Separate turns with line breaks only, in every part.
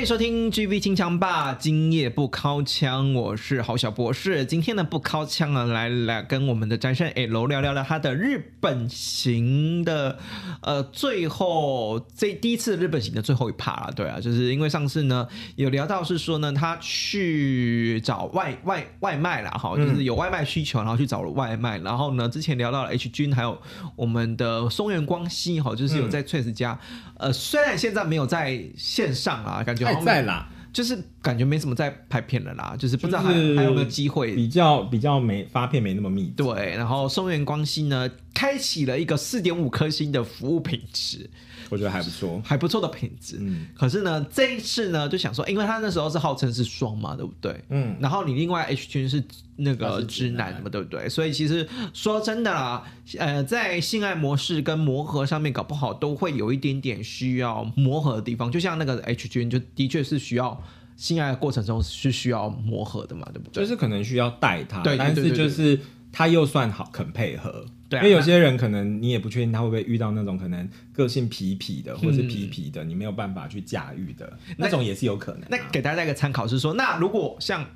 欢迎收听 GV 清枪吧，今夜不敲枪，我是郝小博士。今天呢不敲枪啊，来来跟我们的战胜 L 聊聊聊他的日本行的，呃，最后这第一次日本行的最后一趴了，对啊，就是因为上次呢有聊到是说呢，他去找外外外卖了哈，就是有外卖需求，然后去找了外卖，然后呢之前聊到了 H 君还有我们的松原光希哈，就是有在 Trace 家，呃，虽然现在没有在线上啊，感觉。
还在啦，
就是感觉没什么在拍片了啦，就是不知道还还有没有机会，
比较比较没发片没那么密。
对，然后松原光希呢，开启了一个四点五颗星的服务品质。
我觉得还不错，
还不错的品质。嗯，可是呢，这一次呢，就想说，因为他那时候是号称是双嘛，对不对？嗯，然后你另外 H 君是那个直男嘛，对不对？所以其实说真的啦，呃，在性爱模式跟磨合上面，搞不好都会有一点点需要磨合的地方。就像那个 H 君，就的确是需要性爱的过程中是需要磨合的嘛，对不对？
就是可能需要带他，
对，
但是就是他又算好，肯配合。对啊，因为有些人可能你也不确定他会不会遇到那种可能个性皮皮的，或是皮皮的，你没有办法去驾驭的那种也是有可能啊。
那给大家一个参考是说，那如果像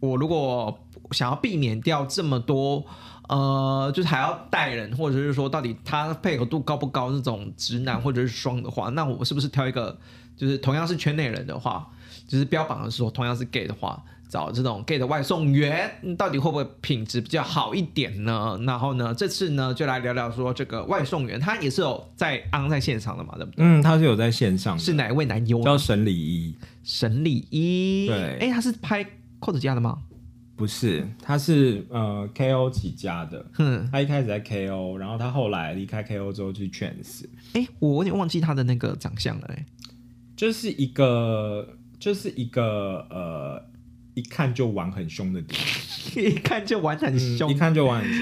我如果想要避免掉这么多，呃，就是还要带人，或者是说到底他配合度高不高那种直男或者是双的话，那我是不是挑一个就是同样是圈内人的话，就是标榜的是说同样是 gay 的话？找这种 gay 的外送员，到底会不会品质比较好一点呢？然后呢，这次呢就来聊聊说这个外送员，他也是有在 on 在线上的嘛，对不对？
嗯，他是有在线上的，
是哪一位男优？
叫沈礼一。
沈礼一，
对，
哎，他是拍扣子家的吗？
不是，他是呃 KO 起家的。嗯，他一开始在 KO，然后他后来离开 KO 之后去 Trans。
哎，我有点忘记他的那个长相了，哎，
就是一个，就是一个呃。一看就玩很凶的点，
一看就玩很凶，
嗯，一看就玩很凶，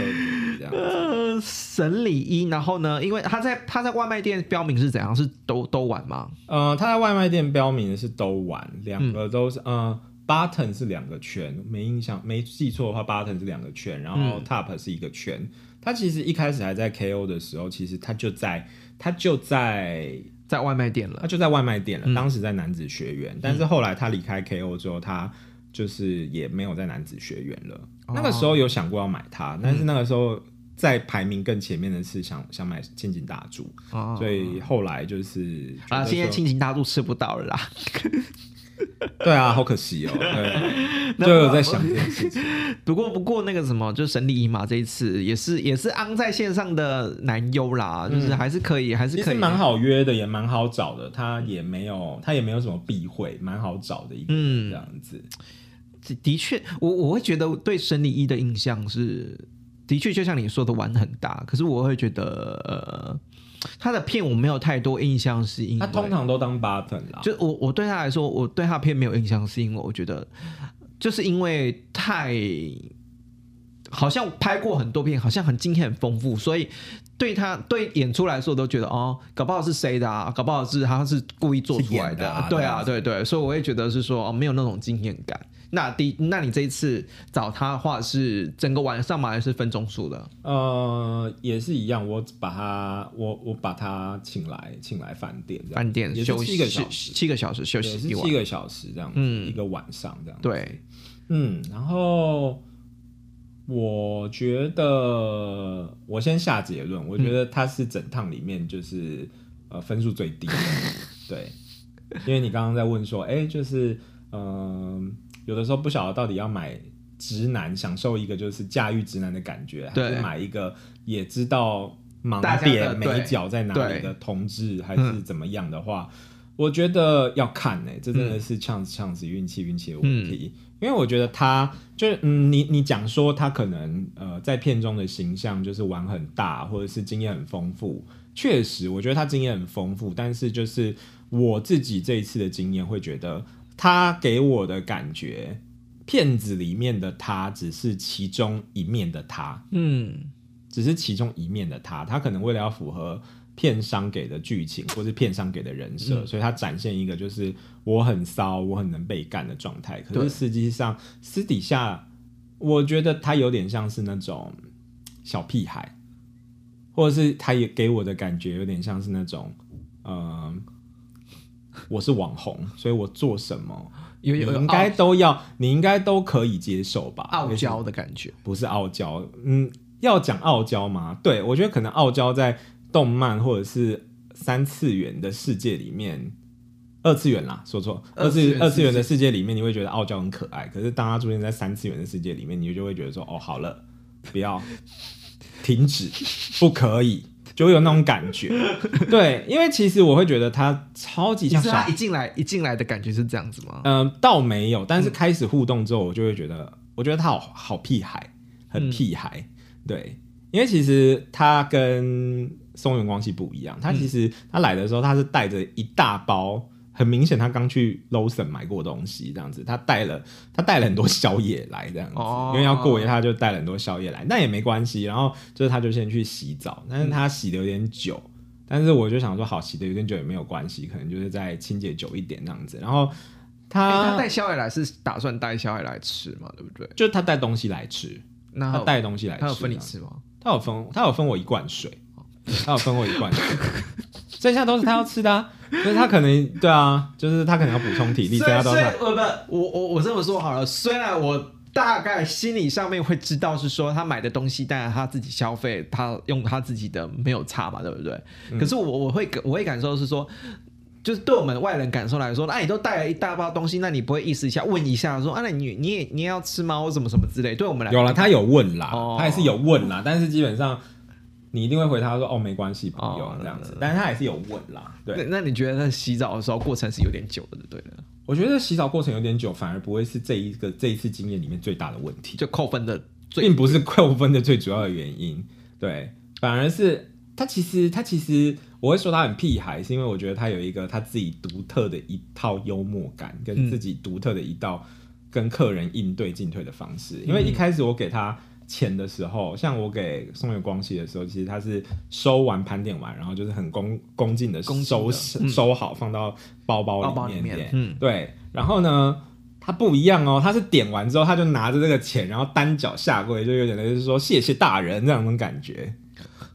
这样子。
呃，神里一，然后呢，因为他在他在外卖店标明是怎样？是都都玩吗？
呃，他在外卖店标明的是都玩，两个都是，嗯、呃，button 是两个圈，没印象没记错的话，button 是两个圈，然后 top 是一个圈。嗯、他其实一开始还在 KO 的时候，其实他就在他就在
在外卖店了，
他就在外卖店了。嗯、当时在男子学院，但是后来他离开 KO 之后，他。就是也没有在男子学院了。哦、那个时候有想过要买它，但是那个时候在排名更前面的是想想买千金大柱，哦、所以后来就是
啊，现在千金大柱吃不到了啦。
对啊，好可惜哦。对，就有在想这件事情。
不过不过那个什么，就沈礼一嘛，这一次也是也是安在线上的男优啦，嗯、就是还是可以，还是可以，
蛮好约的，也蛮好找的。他也没有他也没有什么避讳，蛮好找的一个人这样子。嗯
的确，我我会觉得对沈礼一的印象是，的确就像你说的玩很大，可是我会觉得，呃，他的片我没有太多印象，是因为他
通常都当 button 啦。
就我我对他来说，我对他片没有印象，是因为我觉得，就是因为太，好像拍过很多片，好像很经验很丰富，所以对他对演出来说，我都觉得哦，搞不好是谁的啊，搞不好是他是故意做出来的，的啊、对啊，对对，所以我也觉得是说哦，没有那种经验感。那第，那你这一次找他的话是整个晚上吗？还是分钟数的？
呃，也是一样，我把他，我我把他请来，请来饭店，饭
店休息七个小时，七个小时休息，
是七个小时这样，嗯，一个晚上这样，
对，
嗯，然后我觉得我先下结论，我觉得他是整趟里面就是、嗯、呃分数最低的，对，因为你刚刚在问说，哎、欸，就是嗯、呃，有的时候不晓得到底要买直男享受一个就是驾驭直男的感觉，还是买一个也知道盲点美角在哪里的同志，还是怎么样的话，我觉得要看呢、欸，这真的是 chance chance 运气运气的问题。嗯因为我觉得他就是嗯，你你讲说他可能呃在片中的形象就是玩很大，或者是经验很丰富。确实，我觉得他经验很丰富，但是就是我自己这一次的经验会觉得，他给我的感觉，片子里面的他只是其中一面的他，嗯，只是其中一面的他，他可能为了要符合。片商给的剧情，或是片商给的人设，嗯，所以他展现一个就是我很骚，我很能被干的状态。可是实际上私底下，我觉得他有点像是那种小屁孩，或者是他也给我的感觉有点像是那种，嗯、呃，我是网红，所以我做什么，有有应该都要，你应该都可以接受吧？
傲娇的感觉，
不是傲娇，嗯，要讲傲娇吗？对，我觉得可能傲娇在。动漫或者是三次元的世界里面，二次元啦，说错，二次二次元的世界里面，你会觉得傲娇很可爱。可是当他出现在三次元的世界里面，你就会觉得说，哦，好了，不要停止，不可以，就会有那种感觉。对，因为其实我会觉得他超级像，
他一进来一进来的感觉是这样子吗？
嗯、呃，倒没有，但是开始互动之后，我就会觉得，我觉得他好好屁孩，很屁孩。嗯、对，因为其实他跟松原光希不一样，他其实他来的时候，他是带着一大包，很明显他刚去 Lawson 买过东西，这样子，他带了他带了很多宵夜来，这样子，因为要过夜，他就带了很多宵夜来，那也没关系。然后就是他就先去洗澡，但是他洗的有点久，但是我就想说，好，洗的有点久也没有关系，可能就是再清洁久一点这样子。然后他
他带宵夜来是打算带宵夜来吃嘛，对不对？
就他带东西来吃，那他带东西来吃，
他有分你吃吗？
他有分，他有分我一罐水。他有分我一罐，剩下 都是他要吃的，啊，所以他可能对啊，就是他可能要补充体力，剩下都是
我我我我这么说好了，虽然我大概心理上面会知道是说他买的东西，当然他自己消费，他用他自己的没有差嘛，对不对？嗯、可是我我会我会感受是说，就是对我们外人感受来说，那、啊、你都带了一大包东西，那你不会意思一下问一下说，啊，那你你也你也要吃吗？或什么什么之类？对我们来，
有了，他有问啦，哦、他也是有问啦，但是基本上。你一定会回他说哦，没关系，不用、哦、这样子，但是他还是有问啦。对，
那，那你觉得他洗澡的时候过程是有点久的，对了？
我觉得洗澡过程有点久，反而不会是这一个这一次经验里面最大的问题，
就扣分的，
并不是扣分的最主要的原因。对，反而是他其实他其实我会说他很屁孩，是因为我觉得他有一个他自己独特的一套幽默感，跟自己独特的一道跟客人应对进退的方式。嗯、因为一开始我给他。钱的时候，像我给松原光希的时候，其实他是收完盘点完，然后就是很恭恭敬的收的收好，放到包包里面，包包里面。嗯，对。然后呢，他不一样哦，他是点完之后，他就拿着这个钱，然后单脚下跪，就有点类似说谢谢大人这样种感觉，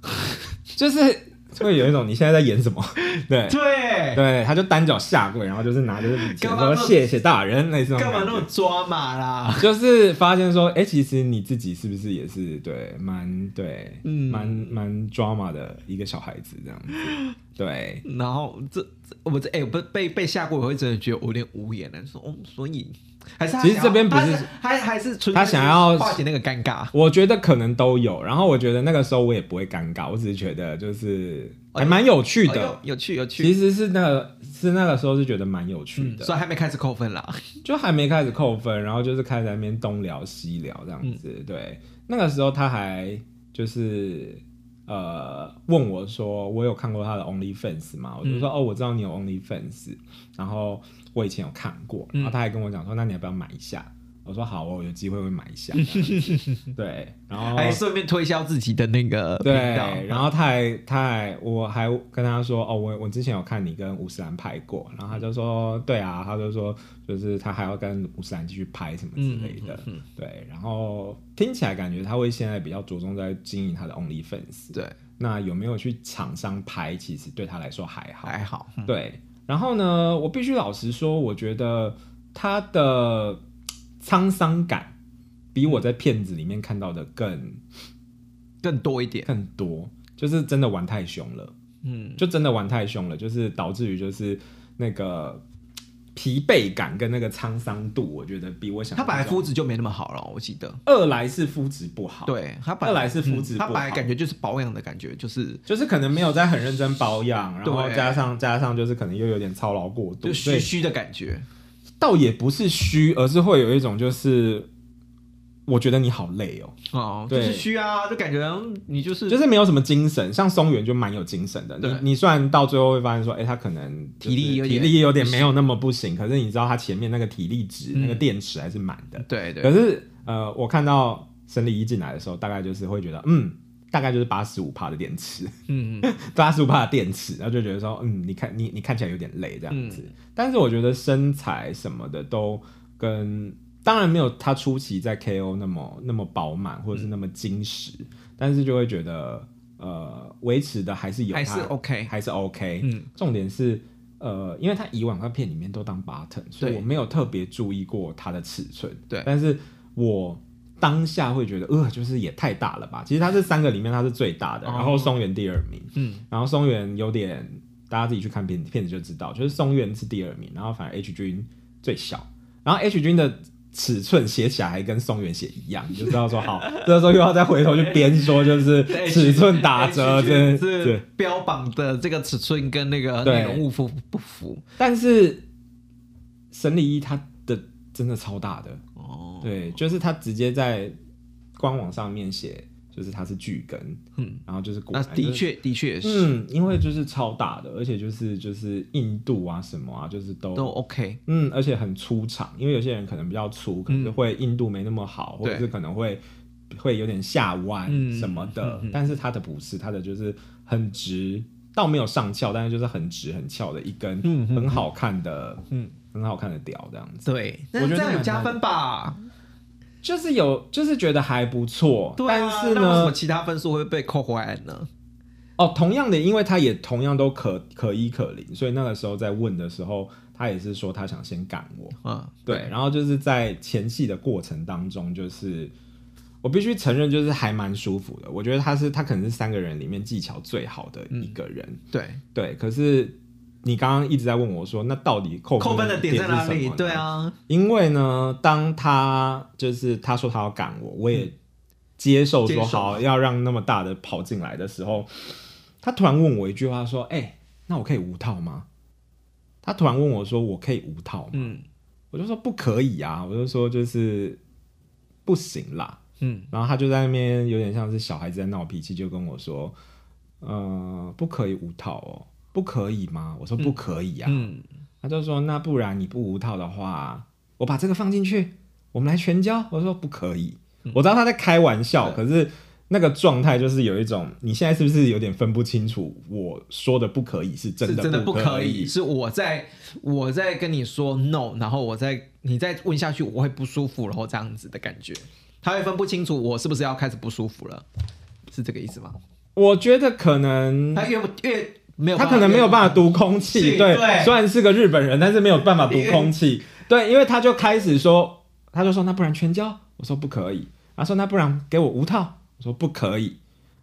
就是。会有一种你现在在演什么？对
对
对，他就单脚下跪，然后就是拿着这笔钱说谢谢大人，那种
干嘛那么抓马啦？
就是发现说，哎、欸，其实你自己是不是也是对蛮对，嗯，蛮蛮抓马的一个小孩子这样子。对，
然后这这我这哎，不、欸、被被吓过，我会真的觉得我有点无言了。说哦，所以。还是
其实这边不是，
他还是
他想要
化解那个尴尬。
我觉得可能都有，然后我觉得那个时候我也不会尴尬，我只是觉得就是还蛮有趣的，
哦、有趣有趣。
其实是那个是那个时候是觉得蛮有趣的，
嗯、所以还没开始扣分啦，
就还没开始扣分，然后就是开始在那边东聊西聊这样子。嗯、对，那个时候他还就是。呃，问我说我有看过他的 OnlyFans 吗？我就说、嗯、哦，我知道你有 OnlyFans，然后我以前有看过，然后他还跟我讲说，那你要不要买一下？我说好，哦有机会会买一下。对，然后
还顺便推销自己的那个
对，然后他还他还我还跟他说哦，我我之前有看你跟吴思兰拍过，然后他就说对啊，他就说就是他还要跟吴思兰继续拍什么之类的。嗯、对，然后听起来感觉他会现在比较着重在经营他的 OnlyFans。
对，那
有没有去厂商拍？其实对他来说还好，
还好。嗯、
对，然后呢，我必须老实说，我觉得他的。沧桑感比我在片子里面看到的更
更多一点，
更多，就是真的玩太凶了，嗯，就真的玩太凶了，就是导致于就是那个。疲惫感跟那个沧桑度，我觉得比我想。
他本来肤质就没那么好了，我记得。
二来是肤质不好，
对他
本来是肤质
他本来感觉就是保养的感觉，就是
就是可能没有在很认真保养，然后加上加上就是可能又有点操劳过度，
就虚虚的感觉。
倒也不是虚，而是会有一种就是。我觉得你好累哦，
哦，就是虚啊，就感觉你就是
就是没有什么精神，像松原就蛮有精神的。你你虽然到最后会发现说，哎，他可能
体力
体力有点没有那么不行，可是你知道他前面那个体力值那个电池还是满的。
对对。
可是呃，我看到生理一进来的时候，大概就是会觉得，嗯，大概就是八十五帕的电池，嗯嗯，八十五帕的电池，然后就觉得说，嗯，你看你你看起来有点累这样子，但是我觉得身材什么的都跟。当然没有他初期在 KO 那么那么饱满或者是那么精实，嗯、但是就会觉得呃维持的还是有，
还是 OK，
还是 OK。嗯，重点是呃，因为他以往在片里面都当 button，所以我没有特别注意过他的尺寸。对，但是我当下会觉得呃，就是也太大了吧。其实它这三个里面它是最大的，哦、然后松原第二名。嗯，然后松原有点大家自己去看片片子就知道，就是松原是第二名，然后反而 H 君最小，然后 H 君的。尺寸写起来还跟松原写一样，你就知道说 好，这时候又要再回头去编说，就是尺寸打折，真是
标榜的这个尺寸跟那个内容物符不符？
但是神里一他的真的超大的哦，对，就是他直接在官网上面写。就是它是巨根，嗯，然后就是果，
的确的确也是，
嗯，因为就是超大的，而且就是就是硬度啊什么啊，就是都
都 OK，
嗯，而且很粗长，因为有些人可能比较粗，可能会硬度没那么好，或者是可能会会有点下弯什么的，但是它的不是，它的就是很直，倒没有上翘，但是就是很直很翘的一根，嗯很好看的，嗯，很好看的屌这样子，
对，我觉得这样有加分吧。
就是有，就是觉得还不错，对啊，但是呢，
为什么其他分数会被扣回来呢？
哦，同样的，因为他也同样都可可一可零，所以那个时候在问的时候，他也是说他想先赶我，嗯，对，对，然后就是在前戏的过程当中，就是我必须承认，就是还蛮舒服的。我觉得他是他可能是三个人里面技巧最好的一个人，嗯、对对，可是。你刚刚一直在问我说，那到底扣分的点在哪里？
对啊，
因为呢，当他就是他说他要赶我，我也接受说好要让那么大的跑进来的时候，他突然问我一句话说：“哎、欸，那我可以无套吗？”他突然问我说：“我可以无套吗？”嗯，我就说不可以啊，我就说就是不行啦。嗯，然后他就在那边有点像是小孩子在闹脾气，就跟我说：“呃，不可以无套哦。”不可以吗？我说不可以啊。嗯，他就说，那不然你不无套的话，我把这个放进去，我们来全交。我说不可以，我知道他在开玩笑，可是那个状态就是有一种，你现在是不是有点分不清楚？我说的不可以是真的，
真的不可以，是我在我在跟你说 no，然后我再你再问下去，我会不舒服，然后这样子的感觉，他会分不清楚我是不是要开始不舒服了，是这个意思吗？
我觉得可能
他越越。没有，
他可能没有办法读空气，对，虽然是个日本人，但是没有办法读空气，对，因为他就开始说，他就说那不然全交，我说不可以，他说那不然给我无套，我说不可以，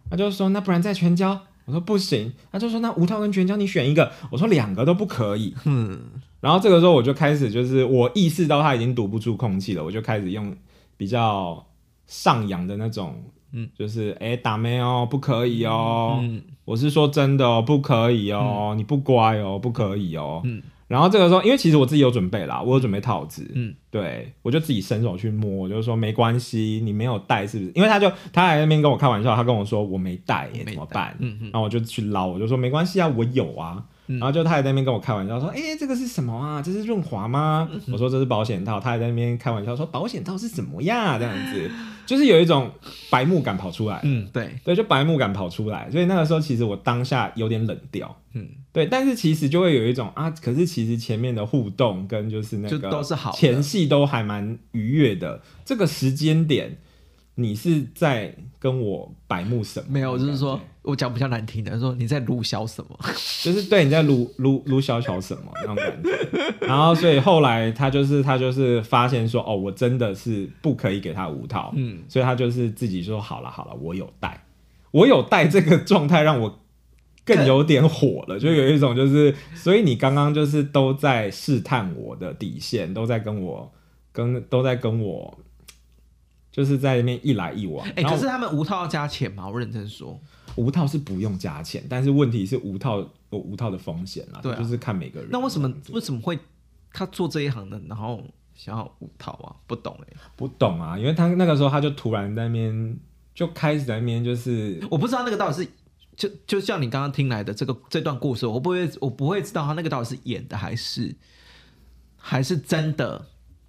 他就说那不然再全交，我说不行，他就说那无套跟全交你选一个，我说两个都不可以，嗯，然后这个时候我就开始就是我意识到他已经堵不住空气了，我就开始用比较上扬的那种。嗯，就是哎、欸，打没哦，不可以哦。嗯，我是说真的哦，不可以哦，嗯、你不乖哦，不可以哦。嗯，然后这个时候，因为其实我自己有准备啦，我有准备套子。嗯，对，我就自己伸手去摸，我就说没关系，你没有带是不是？因为他就他还在那边跟我开玩笑，他跟我说我没带耶，怎么办？嗯嗯，然后我就去捞，我就说没关系啊，我有啊。然后就他还在那边跟我开玩笑说：“哎、欸，这个是什么啊？这是润滑吗？”嗯、我说：“这是保险套。”他还在那边开玩笑说：“保险套是什么呀？”这样子 就是有一种白目感跑出来。嗯，对对，就白目感跑出来。所以那个时候其实我当下有点冷掉。嗯，对，但是其实就会有一种啊，可是其实前面的互动跟就是那个都是好前戏都还蛮愉悦的。这个时间点你是在跟我白目什么？
没有，就是说我讲比较难听的，说你在卢小什么？
就是对你在卢卢卢小小什么那种感觉。然后所以后来他就是他就是发现说，哦，我真的是不可以给他五套，嗯，所以他就是自己说好了好了，我有带，我有带这个状态让我更有点火了，就有一种就是，所以你刚刚就是都在试探我的底线，都在跟我跟都在跟我。就是在里面一来一往，哎、
欸，可是他们无套要加钱吗？我认真说，
无套是不用加钱，但是问题是无套有无套的风险啦，对、啊，就是看每个人。
那为什么为什么会他做这一行的，然后想要无套啊？不懂哎、欸，
不懂啊，因为他那个时候他就突然在那边就开始在那边就是，
我不知道那个到底是就就像你刚刚听来的这个这段故事，我不会我不会知道他那个到底是演的还是还是真的。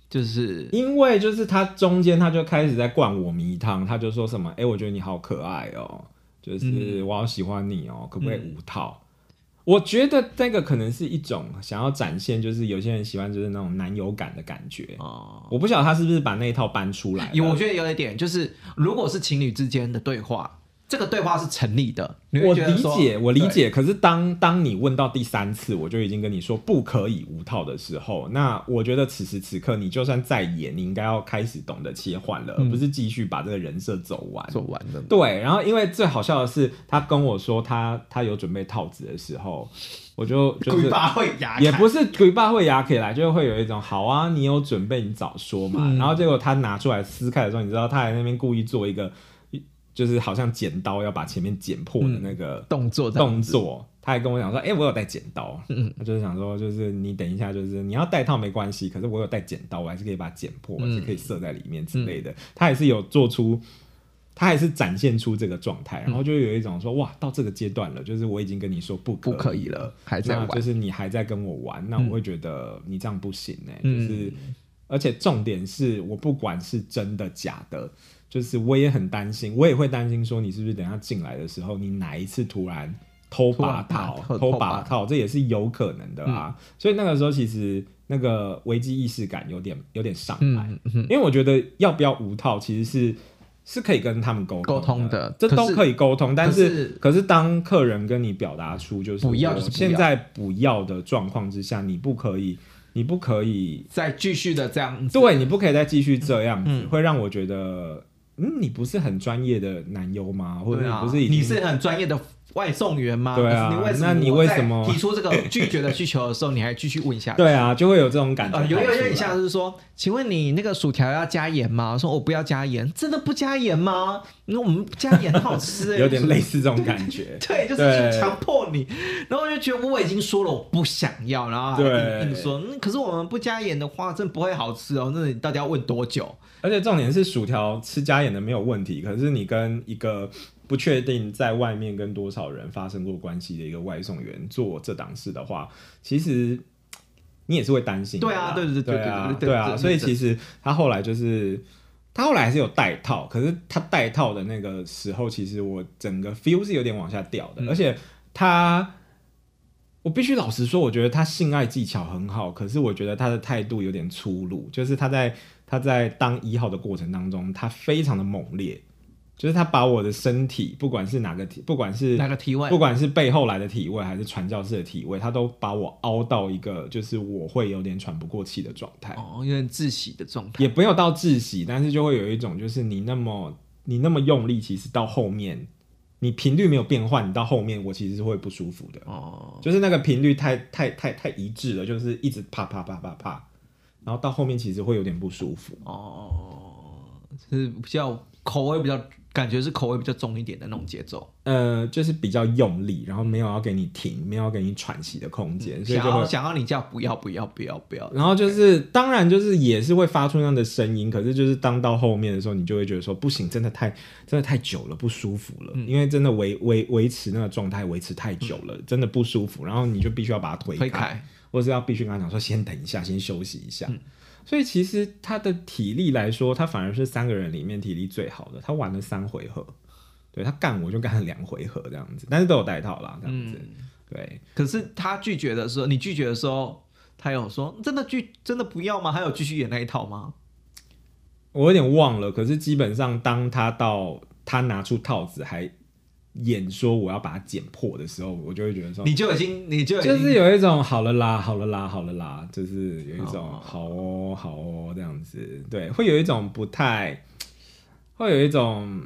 就是
因为就是他中间他就开始在灌我迷汤，他就说什么，哎、欸，我觉得你好可爱哦、喔，就是我好喜欢你哦、喔，可不可以五套？嗯、我觉得这个可能是一种想要展现，就是有些人喜欢就是那种男友感的感觉哦。我不晓得他是不是把那一套搬出来，
我觉得有一点就是，如果是情侣之间的对话。这个对话是成立的，
我理解，我理解。可是当当你问到第三次，我就已经跟你说不可以无套的时候，那我觉得此时此刻你就算再演，你应该要开始懂得切换了，嗯、而不是继续把这个人设走完。
走完了。
对，然后因为最好笑的是，他跟我说他他有准备套子的时候，我就就是也不是鬼爸会牙起来，就会有一种好啊，你有准备你早说嘛。嗯、然后结果他拿出来撕开的时候，你知道他在那边故意做一个。就是好像剪刀要把前面剪破的那个动作，动作，他还跟我讲说：“哎，我有带剪刀。”嗯，他就是想说，就是你等一下，就是你要带套没关系，可是我有带剪刀，我还是可以把它剪破，还是可以射在里面之类的。他还是有做出，他还是展现出这个状态，然后就有一种说：“哇，到这个阶段了，就是我已经跟你说不可以了，不可以了，还在玩，就是你还在跟我玩，那我会觉得你这样不行哎。就是，而且重点是我不管是真的假的。”就是我也很担心，我也会担心说你是不是等下进来的时候，你哪一次突然偷拔套、偷拔套，这也是有可能的啊。嗯、所以那个时候其实那个危机意识感有点有点上来，嗯嗯、因为我觉得要不要无套其实是是可以跟他们沟沟通的，这都可以沟通。但是可是，当客人跟你表达出就是不要，现在不要的状况之下，你不可以，你不可以
再继续的这样子，
对，你不可以再继续这样子，嗯、会让我觉得。嗯，你不是很专业的男优吗？或者你不是已经？
你是很专业的外送员吗？
对啊，那你为什么
提出这个拒绝的需求的时候，你还继续问下去？
对啊，就会有这种感觉。
有有有点像是说，请问你那个薯条要加盐吗？我说我不要加盐，真的不加盐吗？那我们加盐很好吃，
有点类似这种感觉。
对，就是强迫你，然后我就觉得我已经说了我不想要，然后硬硬说，可是我们不加盐的话，真的不会好吃哦。那你到底要问多久？
而且重点是薯条吃加盐的没有问题，可是你跟一个不确定在外面跟多少人发生过关系的一个外送员做这档事的话，其实你也是会担心。
对啊，对对对对
啊，对啊。所以其实他后来就是他后来还是有带套，可是他带套的那个时候，其实我整个 feel 是有点往下掉的。嗯、而且他，我必须老实说，我觉得他性爱技巧很好，可是我觉得他的态度有点粗鲁，就是他在。他在当一号的过程当中，他非常的猛烈，就是他把我的身体，不管是哪个体，不管是
哪个体位，
不管是背后来的体位，还是传教士的体位，他都把我凹到一个，就是我会有点喘不过气的状态，
哦，有点窒息的状态，
也不要到窒息，但是就会有一种，就是你那么你那么用力，其实到后面你频率没有变换，你到后面我其实是会不舒服的，哦，就是那个频率太太太太一致了，就是一直啪啪啪啪啪。然后到后面其实会有点不舒服。
哦，是比较口味比较感觉是口味比较重一点的那种节奏，
呃，就是比较用力，然后没有要给你停，没有要给你喘息的空间，所以就
想要想要你叫不要不要不要。不要，
然后就是当然就是也是会发出那样的声音，可是就是当到后面的时候，你就会觉得说不行，真的太真的太久了，不舒服了，因为真的维维维持那个状态维持太久了，真的不舒服，然后你就必须要把它推开。或是要必须跟他讲说，先等一下，先休息一下。嗯、所以其实他的体力来说，他反而是三个人里面体力最好的。他玩了三回合，对，他干我就干了两回合这样子，但是都有带套啦，这样子。嗯、对，
可是他拒绝的时候，你拒绝的时候，他有说真的拒真的不要吗？还有继续演那一套吗？
我有点忘了。可是基本上，当他到他拿出套子还演说我要把它剪破的时候，我就会觉得说，
你就已经，你就
就是有一种好了啦，好了啦，好了啦，就是有一种好哦，好哦这样子，对，会有一种不太，会有一种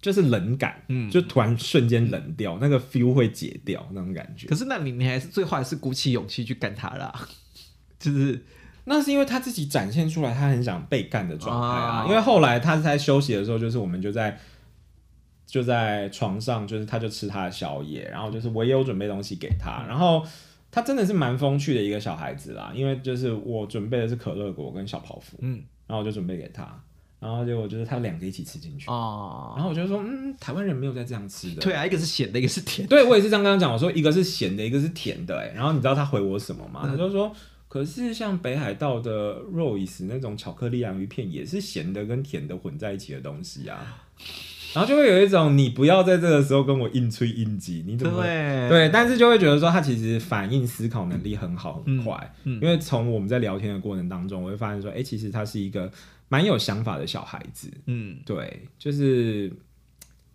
就是冷感，嗯，就突然瞬间冷掉，那个 feel 会解掉那种感觉。
可是那你你还是最后还是鼓起勇气去干他啦，就是
那是因为他自己展现出来他很想被干的状态啊，因为后来他在休息的时候，就是我们就在。就在床上，就是他就吃他的宵夜，然后就是我也有准备东西给他，然后他真的是蛮风趣的一个小孩子啦，因为就是我准备的是可乐果跟小泡芙，嗯，然后我就准备给他，然后结果就是他两个一起吃进去，哦，然后我就说，嗯，台湾人没有在这样吃的，
对啊，一个是咸的，一个是甜的，
对我也是这样刚刚讲，我说一个是咸的，一个是甜的，哎，然后你知道他回我什么吗？嗯、他就说，可是像北海道的 Rose 那种巧克力洋芋片也是咸的跟甜的混在一起的东西啊。然后就会有一种你不要在这个时候跟我硬吹硬挤，你怎么对，对？但是就会觉得说他其实反应思考能力很好很快，嗯嗯、因为从我们在聊天的过程当中，我会发现说，哎，其实他是一个蛮有想法的小孩子。嗯，对，就是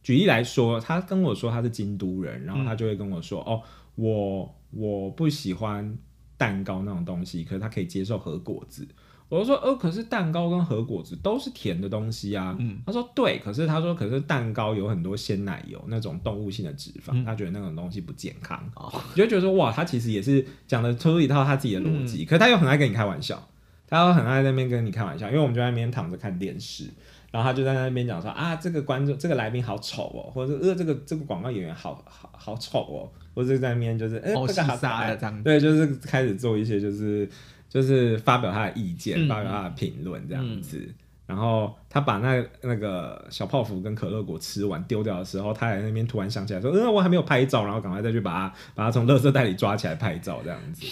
举例来说，他跟我说他是京都人，然后他就会跟我说，嗯、哦，我我不喜欢蛋糕那种东西，可是他可以接受和果子。我就说，呃，可是蛋糕跟和果子都是甜的东西啊。嗯，他说对，可是他说，可是蛋糕有很多鲜奶油那种动物性的脂肪，嗯、他觉得那种东西不健康。哦，你就觉得说，哇，他其实也是讲的出一套他自己的逻辑，嗯、可是他又很爱跟你开玩笑，他又很爱在那边跟你开玩笑，因为我们就在那边躺着看电视，然后他就在那边讲说啊，这个观众这个来宾好丑哦，或者呃这个这个广告演员好好好丑哦，或者在那边就是哎，这个好傻的这样，对，就是开始做一些就是。就是发表他的意见，嗯、发表他的评论这样子。嗯、然后他把那那个小泡芙跟可乐果吃完丢掉的时候，他在那边突然想起来说：“嗯，我还没有拍照。”然后赶快再去把它把它从垃圾袋里抓起来拍照这样子。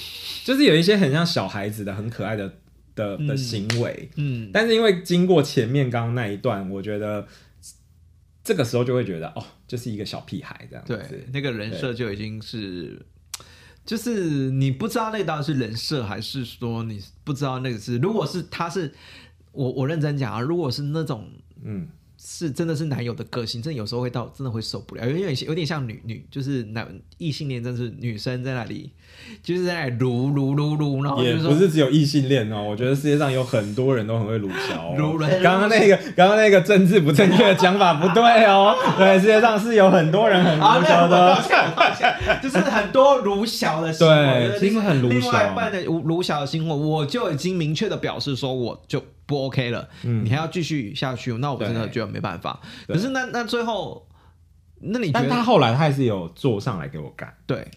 就是有一些很像小孩子的很可爱的的的行为。嗯。但是因为经过前面刚刚那一段，我觉得这个时候就会觉得哦，就是一个小屁孩这样子。
对，那个人设就已经是。就是你不知道那个到底是人设，还是说你不知道那个是？如果是他是我我认真讲啊，如果是那种嗯。是真的是男友的个性，真的有时候会到真的会受不了，有点有点像女女，就是男异性恋，真是女生在那里就是在撸撸撸撸，然后
也不是只有异性恋哦，我觉得世界上有很多人都很会撸小。撸人，刚刚那个刚刚那个政治不正确的讲法不对哦，对，世界上是有很多人很撸小的，
就是很多撸小的行为，
对，因为很撸小。另外
一半的撸小的行为，我就已经明确的表示说，我就。不 OK 了，嗯、你还要继续下去，那我真的觉得没办法。可是那那最后，那你觉得
但他后来他还是有坐上来给我干。
对，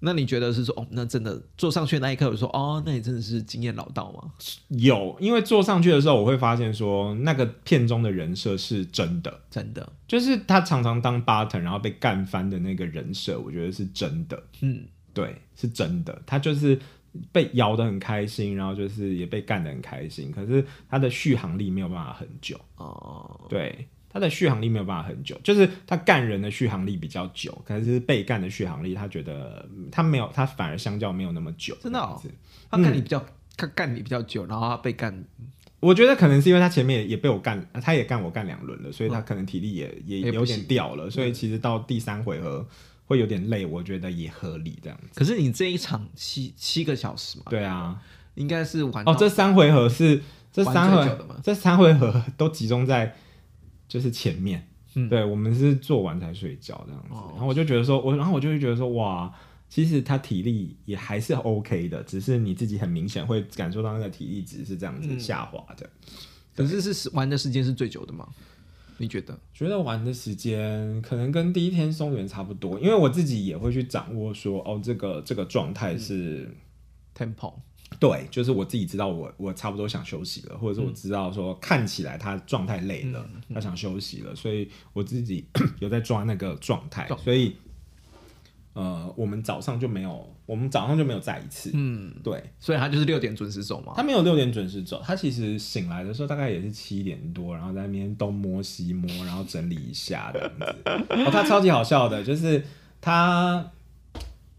那你觉得是说哦，那真的坐上去那一刻，我说哦，那你真的是经验老道吗？
有，因为坐上去的时候，我会发现说那个片中的人设是真的，
真的
就是他常常当 button 然后被干翻的那个人设，我觉得是真的。嗯，对，是真的，他就是。被咬得很开心，然后就是也被干得很开心，可是他的续航力没有办法很久。哦。对，他的续航力没有办法很久，就是他干人的续航力比较久，可是被干的续航力，他觉得他没有，他反而相较没有那么久。
真的哦，他干你比较，嗯、他干你比较久，然后他被干，
我觉得可能是因为他前面也被我干，他也干我干两轮了，所以他可能体力也、哦、也有点掉了，所以其实到第三回合。会有点累，我觉得也合理这样子。
可是你这一场七七个小时嘛？
对啊，
应该是玩
哦。这三回合是这三回这三回合都集中在就是前面。嗯，对，我们是做完才睡觉这样子。哦，然后我就觉得说，我然后我就会觉得说，哇，其实他体力也还是 OK 的，只是你自己很明显会感受到那个体力值是这样子下滑的。嗯，
可是是玩的时间是最久的吗？你觉得？
觉得玩的时间可能跟第一天松原差不多，因为我自己也会去掌握说，哦，这个这个状态是
tempo，
对，就是我自己知道我我差不多想休息了，或者是我知道说看起来他状态累了，他想休息了，所以我自己 有在抓那个状态，所以。呃，我们早上就没有，我们早上就没有再一次。嗯，对，
所以他就是六点准时走嘛。
他没有六点准时走，他其实醒来的时候大概也是七点多，然后在那边东摸西摸，然后整理一下这样子。哦，他超级好笑的，就是他，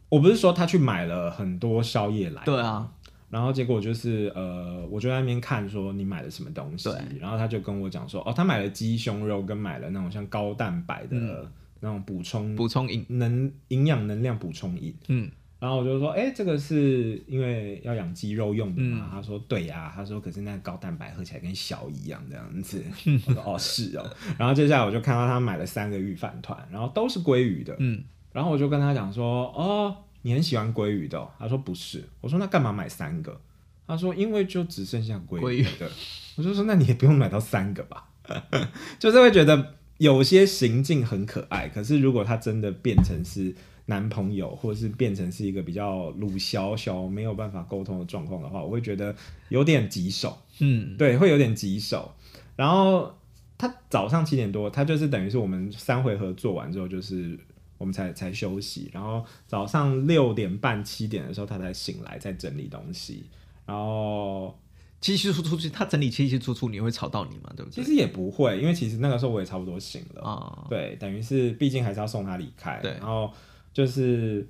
我不是说他去买了很多宵夜来，
对啊，
然后结果就是呃，我就在那边看说你买了什么东西，然后他就跟我讲说，哦，他买了鸡胸肉跟买了那种像高蛋白的那种补充
补充饮
能营养能量补充饮，
嗯，
然后我就说，哎，这个是因为要养肌肉用的嘛？他说对呀，他说可是那个高蛋白喝起来跟小一样这样子，我说哦是哦，然后接下来我就看到他买了三个御饭团，然后都是鲑鱼的，嗯，然后我就跟他讲说，哦。你很喜欢鲑鱼的哦？他说不是。我说那干嘛买三个？他说因为就只剩下鲑鱼的。我就说那你也不用买到三个吧，就是会觉得有些行径很可爱，可是如果他真的变成是男朋友，或者是变成是一个比较鲁小小没有办法沟通的状况的话，我会觉得有点棘手。嗯，对，会有点棘手。然后他早上七点多，他就是等于是我们三回合做完之后，就是。我们才才休息，然后早上六点半七点的时候，他才醒来，在整理东西。然后
七七出出去，他整理七七出出，你会吵到你吗？对不对？
其实也不会，因为其实那个时候我也差不多醒了啊。对，等于是毕竟还是要送他离开。对，然后就是。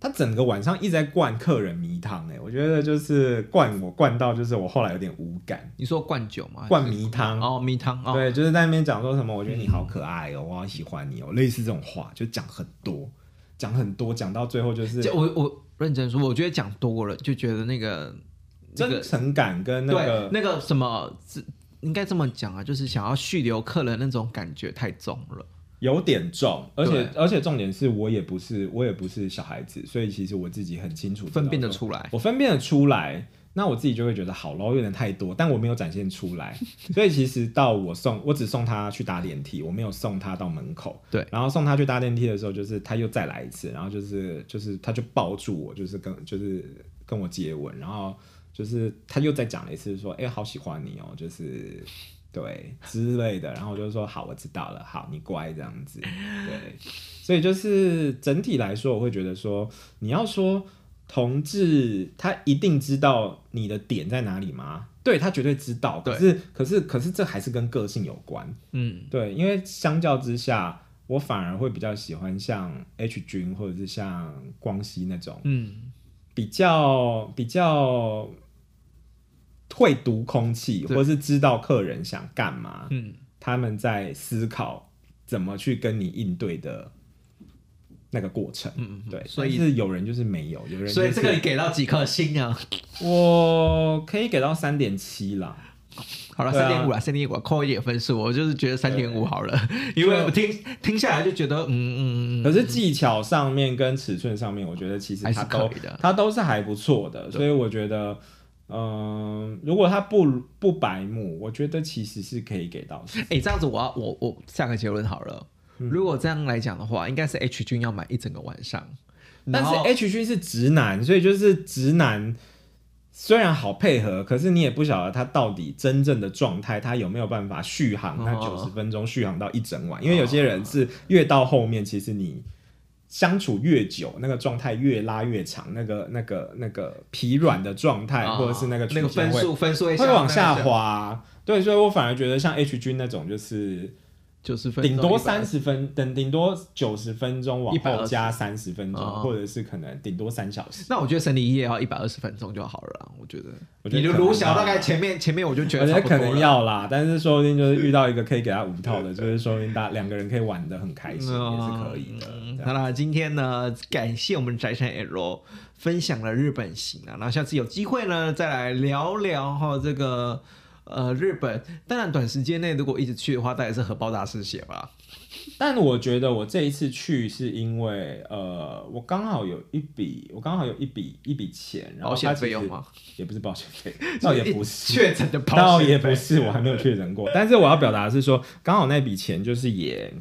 他整个晚上一直在灌客人迷汤，哎，我觉得就是灌我灌到，就是我后来有点无感。
你说灌酒吗？
灌迷汤
哦，迷汤。哦、
对，就是在那边讲说什么，我觉得你好可爱哦，嗯、我好喜欢你哦，类似这种话，就讲很多，讲很多，讲到最后就是，就
我我认真说，我觉得讲多了就觉得那个、那个、
真诚感跟那个
那个什么，应该这么讲啊，就是想要续留客人那种感觉太重了。
有点重，而且而且重点是我也不是我也不是小孩子，所以其实我自己很清楚
分辨得出来，
我分辨得出来，那我自己就会觉得好咯，有点太多，但我没有展现出来，所以其实到我送我只送他去搭电梯，我没有送他到门口，
对，
然后送他去搭电梯的时候，就是他又再来一次，然后就是就是他就抱住我，就是跟就是跟我接吻，然后就是他又再讲了一次说，哎、欸，好喜欢你哦，就是。对之类的，然后我就说好，我知道了，好，你乖这样子。对，所以就是整体来说，我会觉得说，你要说同志他一定知道你的点在哪里吗？对，他绝对知道，可是可是可是这还是跟个性有关。嗯，对，因为相较之下，我反而会比较喜欢像 H 君或者是像光熙那种，嗯，比较比较。会读空气，或是知道客人想干嘛，嗯，他们在思考怎么去跟你应对的那个过程，嗯，对，所以是有人就是没有，有人、就是，
所以这个你给到几颗星啊？
我可以给到三点七啦。
好了，三点五啦，三点五，扣一点分数，我就是觉得三点五好了，因为我听听下来就觉得，嗯嗯嗯，
可是技巧上面跟尺寸上面，我觉得其实它都它都是还不错的，所以我觉得。嗯，如果他不不白目，我觉得其实是可以给到。哎、
欸，这样子我要我我下个结论好了。嗯、如果这样来讲的话，应该是 H 君要买一整个晚上。
但是 H 君是直男，所以就是直男虽然好配合，可是你也不晓得他到底真正的状态，他有没有办法续航那九十分钟续航到一整晚？因为有些人是越到后面，其实你。相处越久，那个状态越拉越长，那个、那个、那个疲软的状态，哦、或者是那个
那个分数分数会
往下滑。对，所以我反而觉得像 H 君那种就是。九十分，顶多三十分，等顶多九十分钟往后加三十分钟，或者是可能顶多三小时。
那我觉得生理也要一百二十分钟就好了。我觉得，你的卢小大概前面前面我就觉得
可能要啦，但是说不定就是遇到一个可以给他五套的，就是说不定大两个人可以玩的很开心，也是可以的。
好了，今天呢，感谢我们宅山 L 分享了日本行啊，然后下次有机会呢，再来聊聊哈这个。呃，日本当然短时间内如果一直去的话，当然是荷包大失血吧。
但我觉得我这一次去是因为呃，我刚好有一笔，我刚好有一笔一笔钱，然后它费用吗？也不是保险费，倒也不是
确诊的保险，
倒也不是，我还没有确诊过。但是我要表达的是说，刚好那笔钱就是也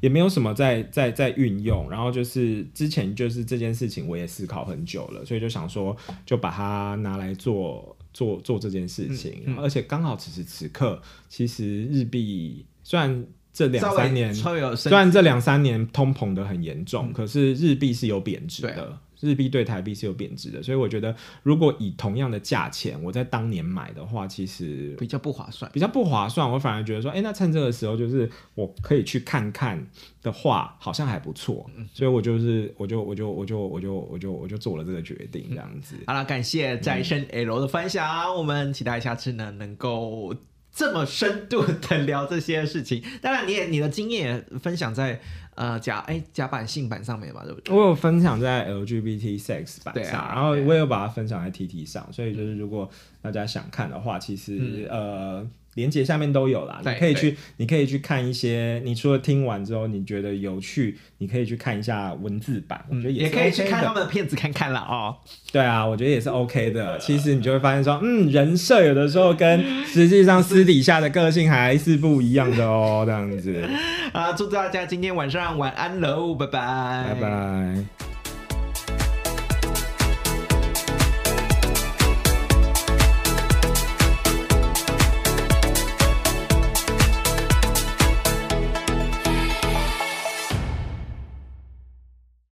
也没有什么在在在运用，然后就是之前就是这件事情我也思考很久了，所以就想说就把它拿来做。做做这件事情，嗯。嗯、而且刚好此时此刻，其实日币虽然这两三年，虽然这两三年通膨的很严重，嗯、可是日币是有贬值的，日币对台币是有贬值的，所以我觉得如果以同样的价钱，我在当年买的话，其实
比较不划算，
比较不划算。我反而觉得说，哎、欸，那趁这个时候，就是我可以去看看的话，好像还不错。所以我就是，我就，我就，我就，我就，我就，我就做了这个决定，这样子。
好了，感谢再生 L 的分享，嗯、我们期待下次呢能够这么深度的聊这些事情。当然，你也你的经验也分享在。呃，甲哎甲板性版上面嘛，对不对？
我有分享在 LGBT sex 版上，
啊、
然后我也有把它分享在 TT 上，所以就是如果大家想看的话，其实、嗯、呃。连接下面都有啦，你可以去，你可以去看一些。你除了听完之后你觉得有趣，你可以去看一下文字版，我觉得也
可以去看他们的片子看看了哦。
对啊，我觉得也是 OK 的。其实你就会发现说，嗯，人设有的时候跟实际上私底下的个性还是不一样的哦，这样子。
啊，祝大家今天晚上晚安喽，拜拜，
拜拜。